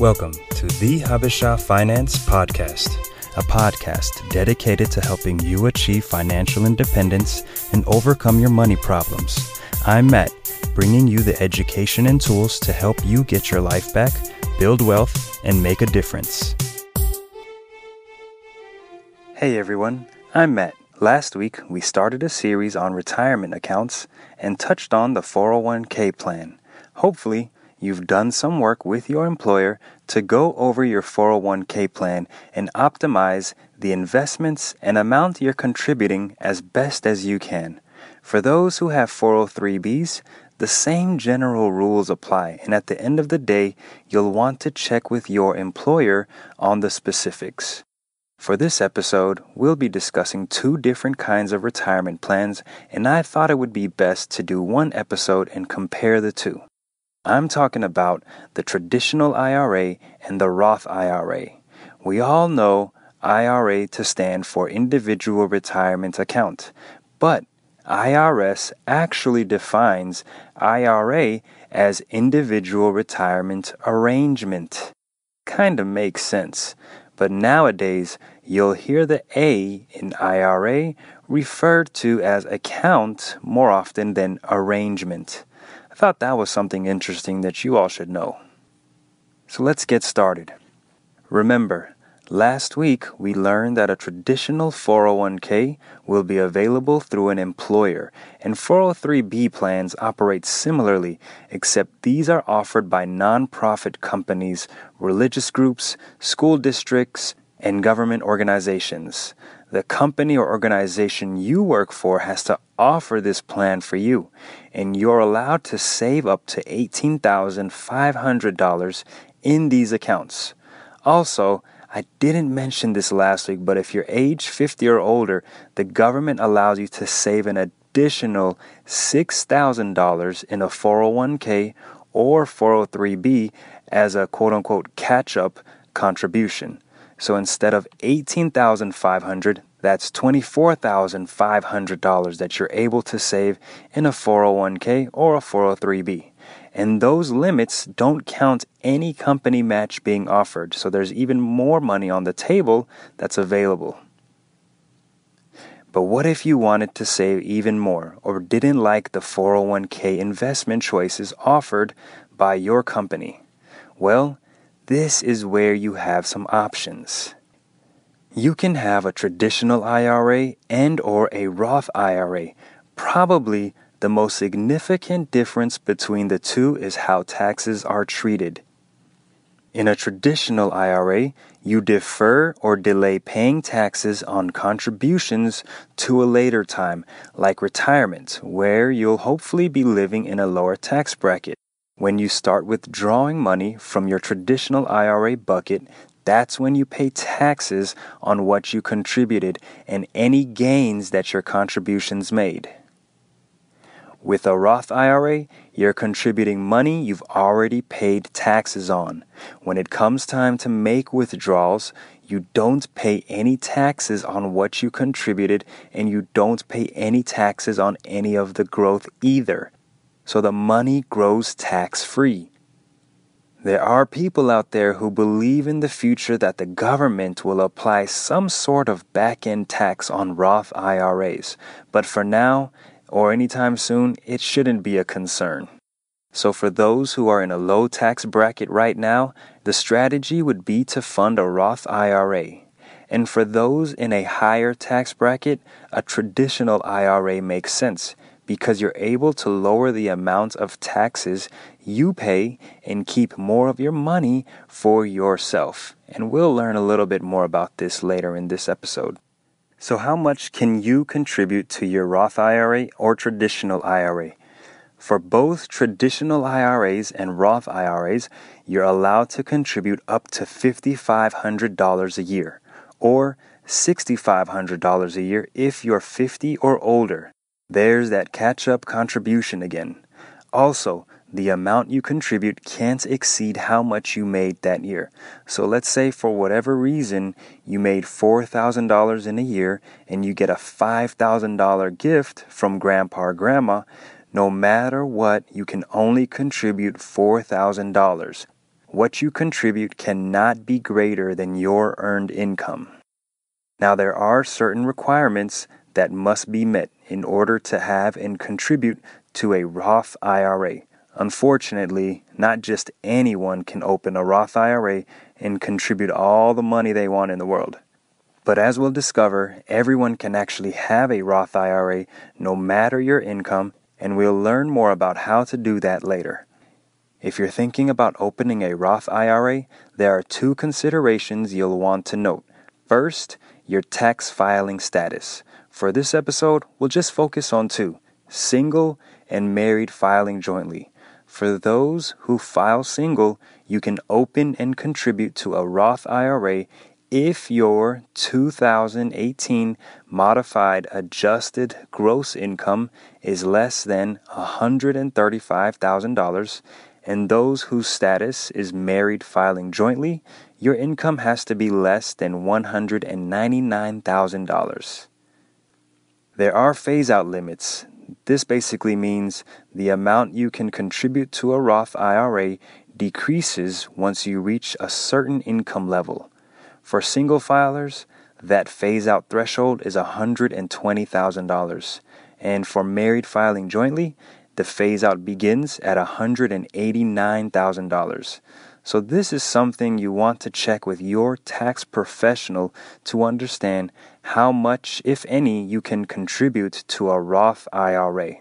Welcome to the Habesha Finance Podcast, a podcast dedicated to helping you achieve financial independence and overcome your money problems. I'm Matt, bringing you the education and tools to help you get your life back, build wealth, and make a difference. Hey everyone, I'm Matt. Last week, we started a series on retirement accounts and touched on the 401k plan. Hopefully, you've done some work with your employer to go over your 401k plan and optimize the investments and amount you're contributing as best as you can. For those who have 403bs, the same general rules apply, and at the end of the day, you'll want to check with your employer on the specifics. For this episode, we'll be discussing two different kinds of retirement plans, and I thought it would be best to do one episode and compare the two. I'm talking about the traditional IRA and the Roth IRA. We all know IRA to stand for Individual Retirement Account, but IRS actually defines IRA as Individual Retirement Arrangement. Kinda makes sense, but nowadays you'll hear the A in IRA referred to as account more often than arrangement. I thought that was something interesting that you all should know. So let's get started. Remember, last week we learned that a traditional 401k will be available through an employer, and 403b plans operate similarly, except these are offered by nonprofit companies, religious groups, school districts, and government organizations. The company or organization you work for has to offer this plan for you, and you're allowed to save up to $18,500 in these accounts. Also, I didn't mention this last week, but if you're age 50 or older, the government allows you to save an additional $6,000 in a 401k or 403b as a quote unquote catch up contribution. So instead of 18,500, that's $24,500 that you're able to save in a 401k or a 403b. And those limits don't count any company match being offered, so there's even more money on the table that's available. But what if you wanted to save even more or didn't like the 401k investment choices offered by your company? Well, this is where you have some options. You can have a traditional IRA and or a Roth IRA. Probably the most significant difference between the two is how taxes are treated. In a traditional IRA, you defer or delay paying taxes on contributions to a later time, like retirement, where you'll hopefully be living in a lower tax bracket. When you start withdrawing money from your traditional IRA bucket, that's when you pay taxes on what you contributed and any gains that your contributions made. With a Roth IRA, you're contributing money you've already paid taxes on. When it comes time to make withdrawals, you don't pay any taxes on what you contributed and you don't pay any taxes on any of the growth either so the money grows tax free. There are people out there who believe in the future that the government will apply some sort of back end tax on Roth IRAs, but for now, or anytime soon, it shouldn't be a concern. So, for those who are in a low tax bracket right now, the strategy would be to fund a Roth IRA. And for those in a higher tax bracket, a traditional IRA makes sense because you're able to lower the amount of taxes you pay and keep more of your money for yourself. And we'll learn a little bit more about this later in this episode. So, how much can you contribute to your Roth IRA or traditional IRA? For both traditional IRAs and Roth IRAs, you're allowed to contribute up to $5,500 a year or $6,500 a year if you're 50 or older. There's that catch up contribution again. Also, the amount you contribute can't exceed how much you made that year. So let's say for whatever reason you made $4,000 in a year and you get a $5,000 gift from grandpa or grandma. No matter what, you can only contribute $4,000. what you contribute cannot be greater than your earned income. Now, there are certain requirements that must be met in order to have and contribute to a Roth IRA. Unfortunately, not just anyone can open a Roth IRA and contribute all the money they want in the world. But as we'll discover, everyone can actually have a Roth IRA no matter your income, and we'll learn more about how to do that later. If you're thinking about opening a Roth IRA, there are two considerations you'll want to note. First, your tax filing status. For this episode, we'll just focus on two single and married filing jointly. For those who file single, you can open and contribute to a Roth IRA if your 2018 modified adjusted gross income is less than $135,000 and those whose status is married filing jointly, your income has to be less than $199,000. There are phase out limits. This basically means the amount you can contribute to a Roth IRA decreases once you reach a certain income level. For single filers, that phase out threshold is $120,000. And for married filing jointly, the phase out begins at $189,000. So, this is something you want to check with your tax professional to understand how much, if any, you can contribute to a Roth IRA.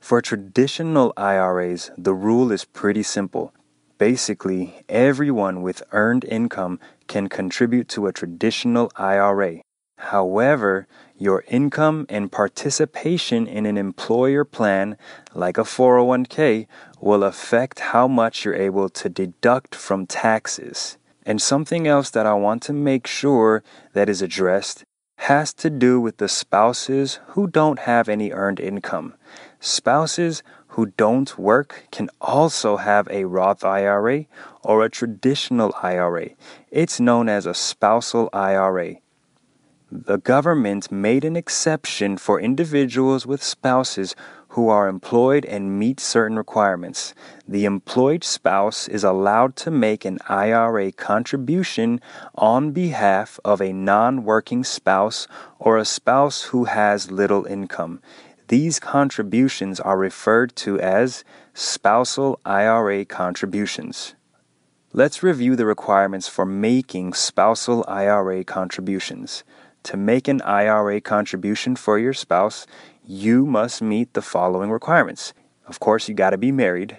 For traditional IRAs, the rule is pretty simple. Basically, everyone with earned income can contribute to a traditional IRA. However, your income and participation in an employer plan like a 401k will affect how much you're able to deduct from taxes. And something else that I want to make sure that is addressed has to do with the spouses who don't have any earned income. Spouses who don't work can also have a Roth IRA or a traditional IRA. It's known as a spousal IRA the government made an exception for individuals with spouses who are employed and meet certain requirements. The employed spouse is allowed to make an IRA contribution on behalf of a non working spouse or a spouse who has little income. These contributions are referred to as spousal IRA contributions. Let's review the requirements for making spousal IRA contributions to make an IRA contribution for your spouse, you must meet the following requirements. Of course, you got to be married,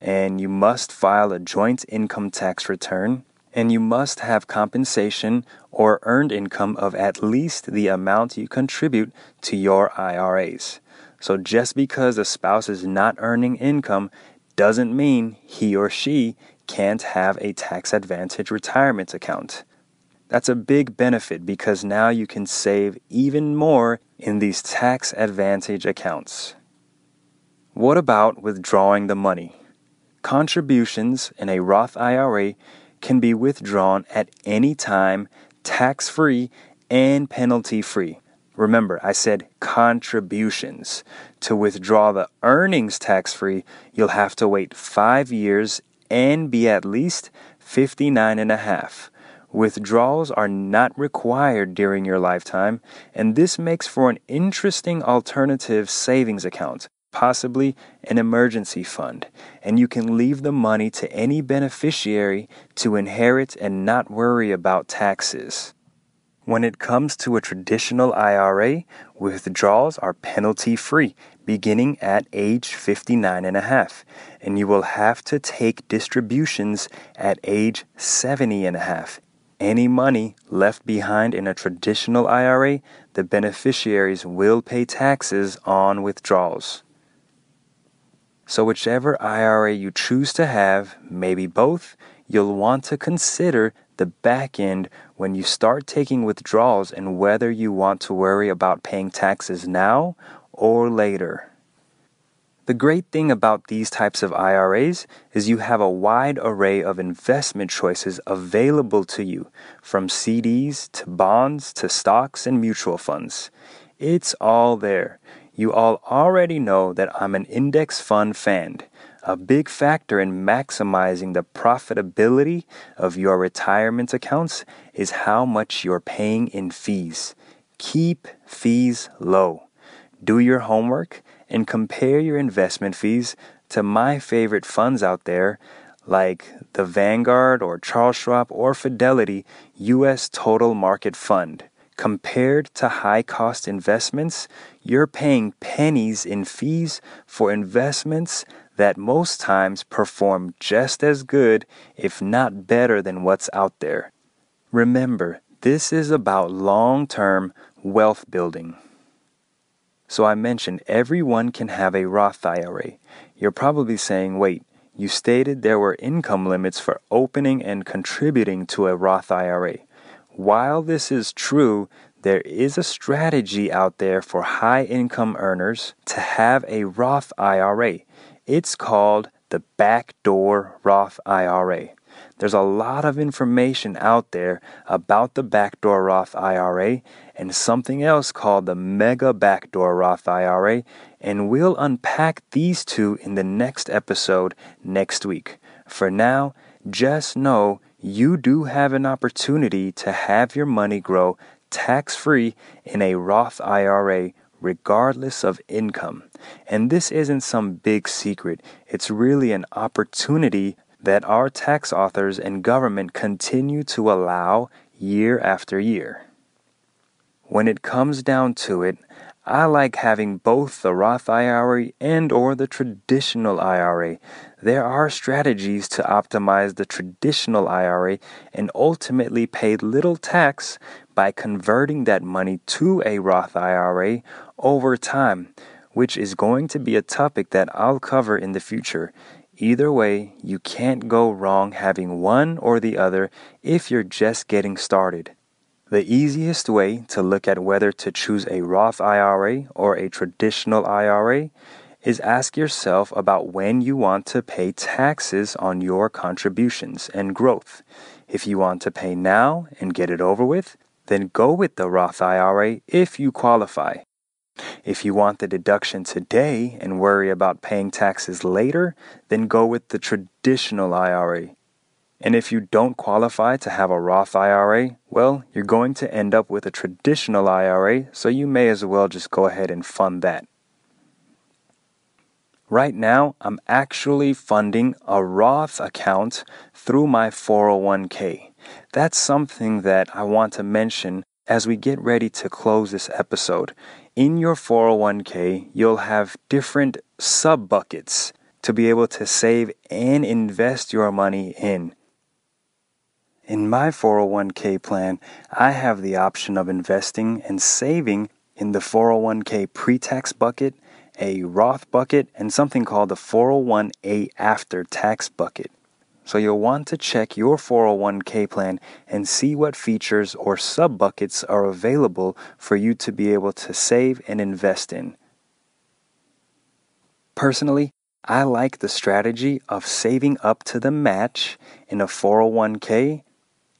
and you must file a joint income tax return, and you must have compensation or earned income of at least the amount you contribute to your IRAs. So, just because a spouse is not earning income doesn't mean he or she can't have a tax advantage retirement account. That's a big benefit because now you can save even more in these tax advantage accounts. What about withdrawing the money? Contributions in a Roth IRA can be withdrawn at any time, tax free and penalty free. Remember, I said contributions. To withdraw the earnings tax free, you'll have to wait five years and be at least 59 and a half. Withdrawals are not required during your lifetime, and this makes for an interesting alternative savings account, possibly an emergency fund, and you can leave the money to any beneficiary to inherit and not worry about taxes. When it comes to a traditional IRA, withdrawals are penalty free beginning at age 59 and a half, and you will have to take distributions at age 70 and a half any money left behind in a traditional IRA, the beneficiaries will pay taxes on withdrawals. So, whichever IRA you choose to have, maybe both, you'll want to consider the back end when you start taking withdrawals and whether you want to worry about paying taxes now or later. The great thing about these types of IRAs is you have a wide array of investment choices available to you, from CDs to bonds to stocks and mutual funds. It's all there. You all already know that I'm an index fund fan. A big factor in maximizing the profitability of your retirement accounts is how much you're paying in fees. Keep fees low. Do your homework and compare your investment fees to my favorite funds out there like the Vanguard or Charles Schwab or Fidelity US Total Market Fund. Compared to high cost investments, you're paying pennies in fees for investments that most times perform just as good, if not better, than what's out there. Remember, this is about long term wealth building. So I mentioned everyone can have a Roth IRA. You're probably saying, wait, you stated there were income limits for opening and contributing to a Roth IRA. While this is true, there is a strategy out there for high income earners to have a Roth IRA. It's called the Backdoor Roth IRA. There's a lot of information out there about the Backdoor Roth IRA and something else called the Mega Backdoor Roth IRA, and we'll unpack these two in the next episode next week. For now, just know you do have an opportunity to have your money grow tax free in a Roth IRA regardless of income. And this isn't some big secret, it's really an opportunity that our tax authors and government continue to allow year after year. When it comes down to it, I like having both the Roth IRA and or the traditional IRA. There are strategies to optimize the traditional IRA and ultimately pay little tax by converting that money to a Roth IRA over time, which is going to be a topic that I'll cover in the future. Either way, you can't go wrong having one or the other if you're just getting started. The easiest way to look at whether to choose a Roth IRA or a traditional IRA is ask yourself about when you want to pay taxes on your contributions and growth. If you want to pay now and get it over with, then go with the Roth IRA if you qualify. If you want the deduction today and worry about paying taxes later, then go with the traditional IRA. And if you don't qualify to have a Roth IRA, well, you're going to end up with a traditional IRA, so you may as well just go ahead and fund that. Right now, I'm actually funding a Roth account through my 401k. That's something that I want to mention as we get ready to close this episode. In your 401k, you'll have different sub buckets to be able to save and invest your money in. In my 401k plan, I have the option of investing and saving in the 401k pre tax bucket, a Roth bucket, and something called the 401a after tax bucket. So you'll want to check your 401k plan and see what features or sub buckets are available for you to be able to save and invest in. Personally, I like the strategy of saving up to the match in a 401k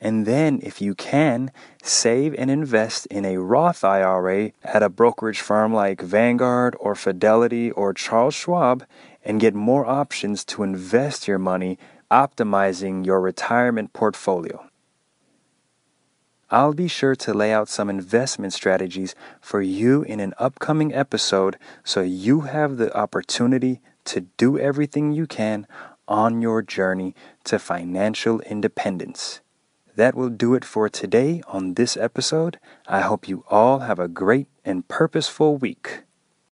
and then, if you can, save and invest in a Roth IRA at a brokerage firm like Vanguard or Fidelity or Charles Schwab and get more options to invest your money, optimizing your retirement portfolio. I'll be sure to lay out some investment strategies for you in an upcoming episode so you have the opportunity to do everything you can on your journey to financial independence. That will do it for today on this episode. I hope you all have a great and purposeful week.